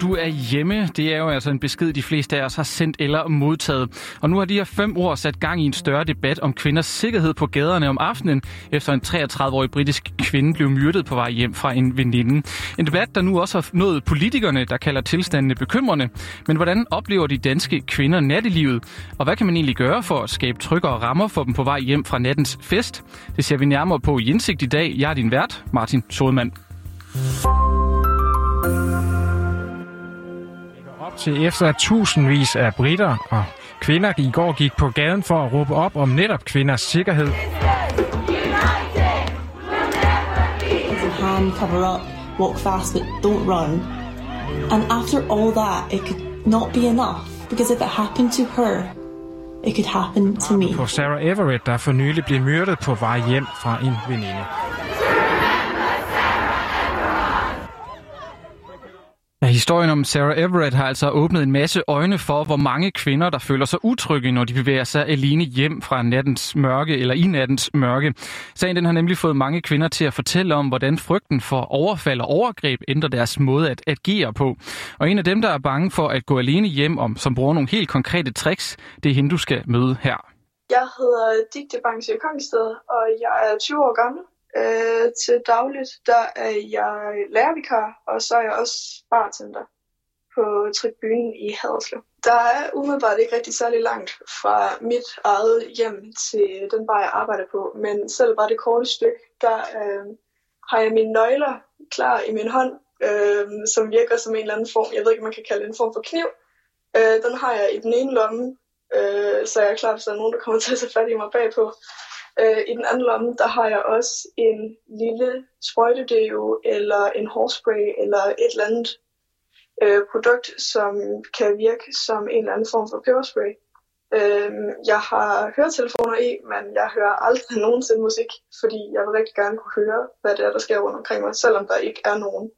du er hjemme. Det er jo altså en besked, de fleste af os har sendt eller modtaget. Og nu har de her fem år sat gang i en større debat om kvinders sikkerhed på gaderne om aftenen, efter en 33-årig britisk kvinde blev myrdet på vej hjem fra en veninde. En debat, der nu også har nået politikerne, der kalder tilstandene bekymrende. Men hvordan oplever de danske kvinder nattelivet? Og hvad kan man egentlig gøre for at skabe tryggere rammer for dem på vej hjem fra nattens fest? Det ser vi nærmere på i indsigt i dag. Jeg er din vært, Martin Sodemann op til efter at tusindvis af britter og kvinder i går gik på gaden for at råbe op om netop kvinders sikkerhed. hand, cover up, walk fast, but don't run. And after all that, it could not be enough because if it happened to her, it could happen to me. På Sarah Everett, der for nylig blev myrdet på vej hjem fra en veninde. Ja, historien om Sarah Everett har altså åbnet en masse øjne for, hvor mange kvinder, der føler sig utrygge, når de bevæger sig alene hjem fra nattens mørke eller i nattens mørke. Sagen den har nemlig fået mange kvinder til at fortælle om, hvordan frygten for overfald og overgreb ændrer deres måde at agere på. Og en af dem, der er bange for at gå alene hjem, om, som bruger nogle helt konkrete tricks, det er hende, du skal møde her. Jeg hedder Digte Bangsø Kongsted, og jeg er 20 år gammel. Øh, til dagligt, der er jeg lærervikar, og så er jeg også bartender på tribunen i Haderslev. Der er umiddelbart ikke rigtig særlig langt fra mit eget hjem til den bar, jeg arbejder på, men selv bare det korte stykke, der øh, har jeg mine nøgler klar i min hånd, øh, som virker som en eller anden form, jeg ved ikke, om man kan kalde det en form for kniv. Øh, den har jeg i den ene lomme, øh, så jeg er klar, hvis der er nogen, der kommer til at tage fat i mig bagpå. Øh, I den anden lomme, der har jeg også en lille sprøjtedeo, eller en hårspray, eller et eller andet øh, produkt, som kan virke som en eller anden form for peberspray. Øh, jeg har høretelefoner i, men jeg hører aldrig nogensinde musik, fordi jeg vil rigtig gerne kunne høre, hvad det er, der sker rundt omkring mig, selvom der ikke er nogen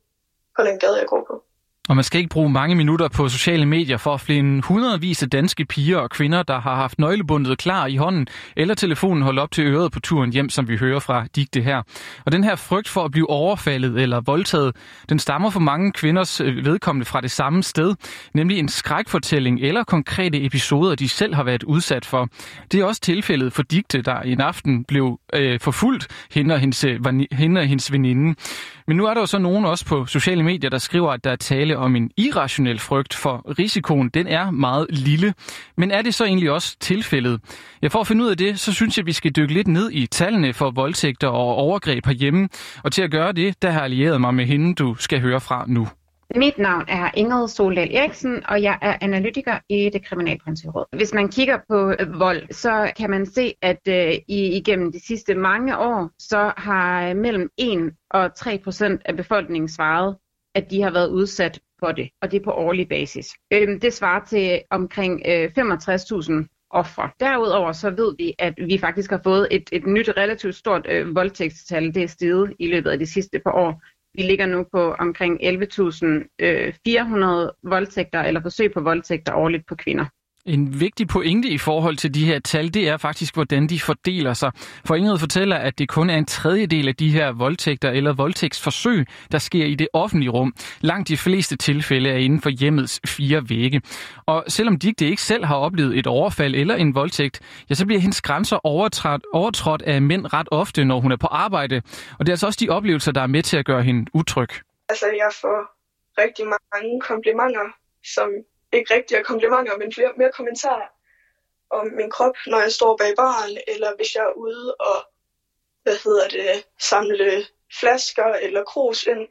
på den gade, jeg går på. Og man skal ikke bruge mange minutter på sociale medier for at finde hundredvis af danske piger og kvinder, der har haft nøglebundet klar i hånden, eller telefonen holdt op til øret på turen hjem, som vi hører fra Digte her. Og den her frygt for at blive overfaldet eller voldtaget, den stammer for mange kvinders øh, vedkommende fra det samme sted, nemlig en skrækfortælling eller konkrete episoder, de selv har været udsat for. Det er også tilfældet for Digte, der en aften blev øh, forfulgt hende og, hendes, øh, hende og hendes veninde. Men nu er der jo så nogen også på sociale medier, der skriver, at der er tale om en irrationel frygt, for risikoen den er meget lille. Men er det så egentlig også tilfældet? Ja, for at finde ud af det, så synes jeg, at vi skal dykke lidt ned i tallene for voldtægter og overgreb herhjemme. Og til at gøre det, der har allieret mig med hende, du skal høre fra nu. Mit navn er Ingrid Soldal Eriksen, og jeg er analytiker i det kriminalpræventive råd. Hvis man kigger på øh, vold, så kan man se, at øh, igennem de sidste mange år, så har øh, mellem 1 og 3 procent af befolkningen svaret, at de har været udsat for det, og det er på årlig basis. Øh, det svarer til omkring øh, 65.000 ofre. Derudover så ved vi, at vi faktisk har fået et, et nyt relativt stort øh, voldtægtstal. Det er steget i løbet af de sidste par år. Vi ligger nu på omkring 11.400 øh, voldtægter eller forsøg på voldtægter årligt på kvinder. En vigtig pointe i forhold til de her tal, det er faktisk, hvordan de fordeler sig. For Ingrid fortæller, at det kun er en tredjedel af de her voldtægter eller voldtægtsforsøg, der sker i det offentlige rum. Langt de fleste tilfælde er inden for hjemmets fire vægge. Og selvom Digte ikke selv har oplevet et overfald eller en voldtægt, ja, så bliver hendes grænser overtrådt, overtrådt af mænd ret ofte, når hun er på arbejde. Og det er altså også de oplevelser, der er med til at gøre hende utryg. Altså, jeg får rigtig mange komplimenter, som ikke rigtige komplimenter, men flere, mere kommentarer om min krop, når jeg står bag baren, eller hvis jeg er ude og hvad hedder det, samle flasker eller krus ind,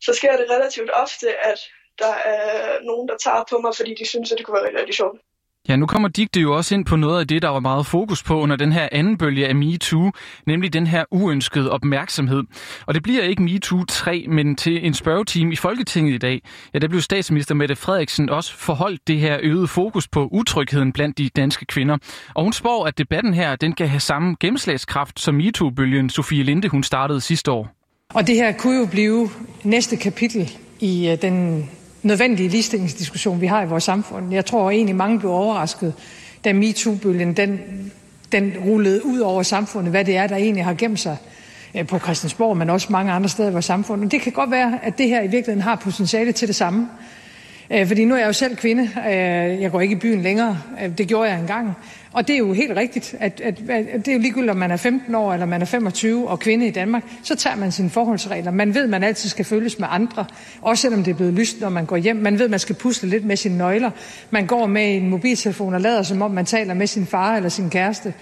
så sker det relativt ofte, at der er nogen, der tager på mig, fordi de synes, at det kunne være rigtig, rigtig sjovt. Ja, nu kommer Digte jo også ind på noget af det, der var meget fokus på under den her anden bølge af MeToo, nemlig den her uønskede opmærksomhed. Og det bliver ikke MeToo 3, men til en spørgetime i Folketinget i dag. Ja, der blev statsminister Mette Frederiksen også forholdt det her øgede fokus på utrygheden blandt de danske kvinder. Og hun spår, at debatten her, den kan have samme gennemslagskraft som MeToo-bølgen, Sofie Linde, hun startede sidste år. Og det her kunne jo blive næste kapitel i øh, den nødvendige ligestillingsdiskussion, vi har i vores samfund. Jeg tror egentlig, mange blev overrasket, da MeToo-bølgen den, den rullede ud over samfundet, hvad det er, der egentlig har gemt sig øh, på Christiansborg, men også mange andre steder i vores samfund. Og det kan godt være, at det her i virkeligheden har potentiale til det samme. Øh, fordi nu er jeg jo selv kvinde. Øh, jeg går ikke i byen længere. Øh, det gjorde jeg engang. Og det er jo helt rigtigt, at, at, at det er jo ligegyldigt, om man er 15 år eller man er 25 og kvinde i Danmark, så tager man sine forholdsregler. Man ved, at man altid skal følges med andre, også selvom det er blevet lyst, når man går hjem. Man ved, at man skal pusle lidt med sine nøgler. Man går med en mobiltelefon og lader, som om man taler med sin far eller sin kæreste.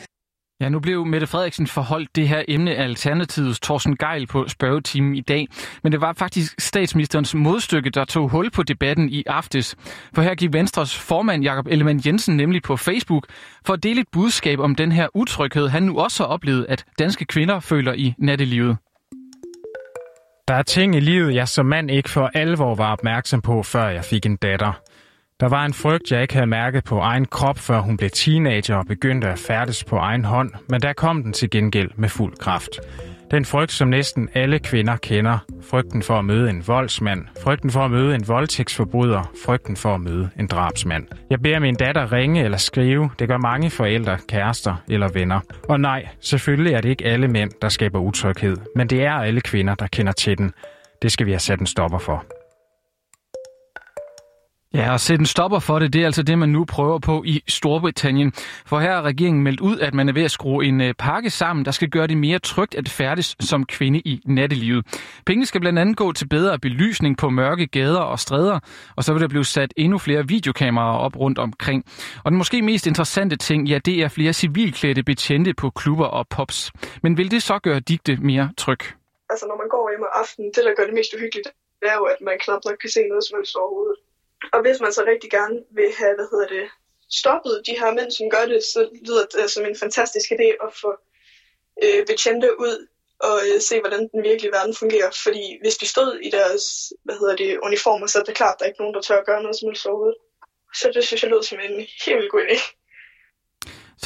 Ja, nu blev Mette Frederiksen forholdt det her emne af Alternativets Thorsten Geil på spørgetimen i dag. Men det var faktisk statsministerens modstykke, der tog hul på debatten i aftes. For her gik Venstres formand Jakob Ellemann Jensen nemlig på Facebook for at dele et budskab om den her utryghed, han nu også har oplevet, at danske kvinder føler i nattelivet. Der er ting i livet, jeg som mand ikke for alvor var opmærksom på, før jeg fik en datter. Der var en frygt, jeg ikke havde mærket på egen krop, før hun blev teenager og begyndte at færdes på egen hånd, men der kom den til gengæld med fuld kraft. Den frygt, som næsten alle kvinder kender. Frygten for at møde en voldsmand. Frygten for at møde en voldtægtsforbryder. Frygten for at møde en drabsmand. Jeg beder min datter ringe eller skrive. Det gør mange forældre, kærester eller venner. Og nej, selvfølgelig er det ikke alle mænd, der skaber utryghed. Men det er alle kvinder, der kender til den. Det skal vi have sat en stopper for. Ja, at sætte en stopper for det, det er altså det, man nu prøver på i Storbritannien. For her har regeringen meldt ud, at man er ved at skrue en øh, pakke sammen, der skal gøre det mere trygt at færdes som kvinde i nattelivet. Pengene skal blandt andet gå til bedre belysning på mørke gader og stræder, og så vil der blive sat endnu flere videokameraer op rundt omkring. Og den måske mest interessante ting, ja, det er flere civilklædte betjente på klubber og pops. Men vil det så gøre digte mere tryg? Altså, når man går hjem om aftenen, det der gør det mest uhyggeligt, det er jo, at man knap nok kan se noget som helst overhovedet. Og hvis man så rigtig gerne vil have, hvad hedder det, stoppet de her mænd, som gør det, så lyder det øh, som en fantastisk idé at få øh, betjente ud og øh, se, hvordan den virkelige verden fungerer. Fordi hvis de stod i deres hvad hedder det, uniformer, så er det klart, at der er ikke nogen, der tør at gøre noget som helst overhovedet. Så det synes jeg lød som en helt vildt god idé.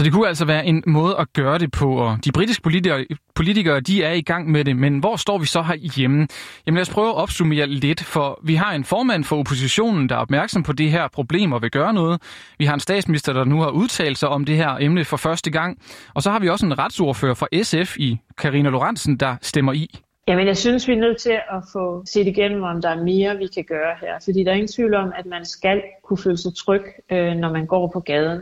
Så det kunne altså være en måde at gøre det på, og de britiske politikere, politikere de er i gang med det, men hvor står vi så her hjemme? Jamen lad os prøve at opsummere lidt, for vi har en formand for oppositionen, der er opmærksom på det her problem og vil gøre noget. Vi har en statsminister, der nu har udtalt sig om det her emne for første gang, og så har vi også en retsordfører fra SF i Karina Lorentzen, der stemmer i. Jamen, jeg synes, vi er nødt til at få set igennem, om der er mere, vi kan gøre her. Fordi der er ingen tvivl om, at man skal kunne føle sig tryg, øh, når man går på gaden.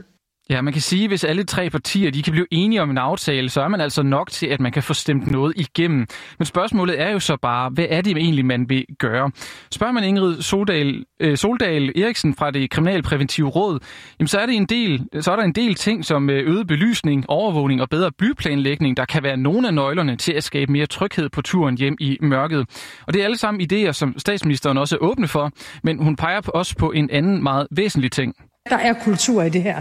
Ja, man kan sige, at hvis alle tre partier de kan blive enige om en aftale, så er man altså nok til, at man kan få stemt noget igennem. Men spørgsmålet er jo så bare, hvad er det egentlig, man vil gøre? Spørger man Ingrid Soldal, øh, Soldal Eriksen fra det Kriminalpræventive Råd, jamen så er, det en del, så er der en del ting som øh, øget belysning, overvågning og bedre byplanlægning, der kan være nogle af nøglerne til at skabe mere tryghed på turen hjem i mørket. Og det er alle sammen idéer, som statsministeren også er åbne for, men hun peger også på en anden meget væsentlig ting. Der er kultur i det her.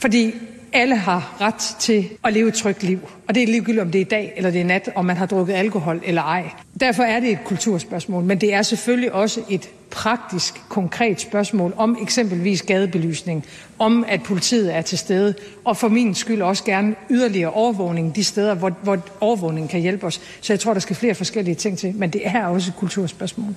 Fordi alle har ret til at leve et trygt liv. Og det er ligegyldigt, om det er i dag eller det er nat, om man har drukket alkohol eller ej. Derfor er det et kulturspørgsmål, men det er selvfølgelig også et praktisk, konkret spørgsmål om eksempelvis gadebelysning, om at politiet er til stede, og for min skyld også gerne yderligere overvågning de steder, hvor, hvor overvågning kan hjælpe os. Så jeg tror, der skal flere forskellige ting til, men det er også et kulturspørgsmål.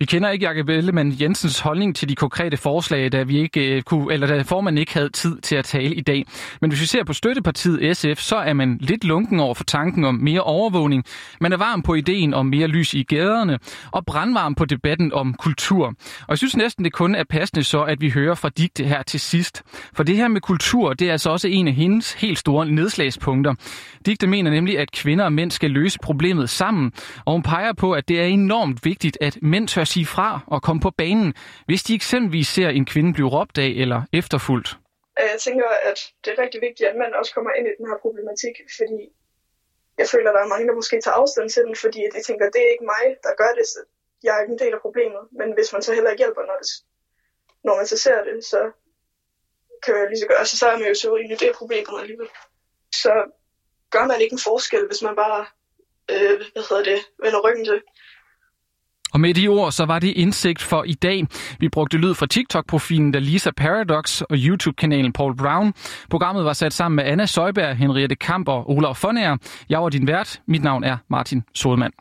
Vi kender ikke Jakob Ellemann Jensens holdning til de konkrete forslag, da vi ikke øh, kunne, eller da formanden ikke havde tid til at tale i dag. Men hvis vi ser på støttepartiet SF, så er man lidt lunken over for tanken om mere overvågning. Man er varm på ideen om mere lys i gaderne, og brandvarm på debatten om kultur. Og jeg synes næsten, det kun er passende så, at vi hører fra Digte her til sidst. For det her med kultur, det er altså også en af hendes helt store nedslagspunkter. Digte mener nemlig, at kvinder og mænd skal løse problemet sammen, og hun peger på, at det er enormt vigtigt, at mænd tør sige fra og komme på banen, hvis de eksempelvis ser en kvinde blive råbt af eller efterfulgt? Øh, jeg tænker, at det er rigtig vigtigt, at man også kommer ind i den her problematik, fordi jeg føler, at der er mange, der måske tager afstand til den, fordi de tænker, at det er ikke mig, der gør det, så jeg er ikke en del af problemet. Men hvis man så heller ikke hjælper, når, det, når man så ser det, så kan jeg lige så gøre, så, altså, så er man jo så i det problemet alligevel. Så gør man ikke en forskel, hvis man bare øh, hvad hedder det, vender ryggen til. Og med de ord, så var det indsigt for i dag. Vi brugte lyd fra TikTok-profilen Lisa Paradox og YouTube-kanalen Paul Brown. Programmet var sat sammen med Anna Søjberg, Henriette Kamp og Olaf Fonager. Jeg var din vært. Mit navn er Martin Sodemann.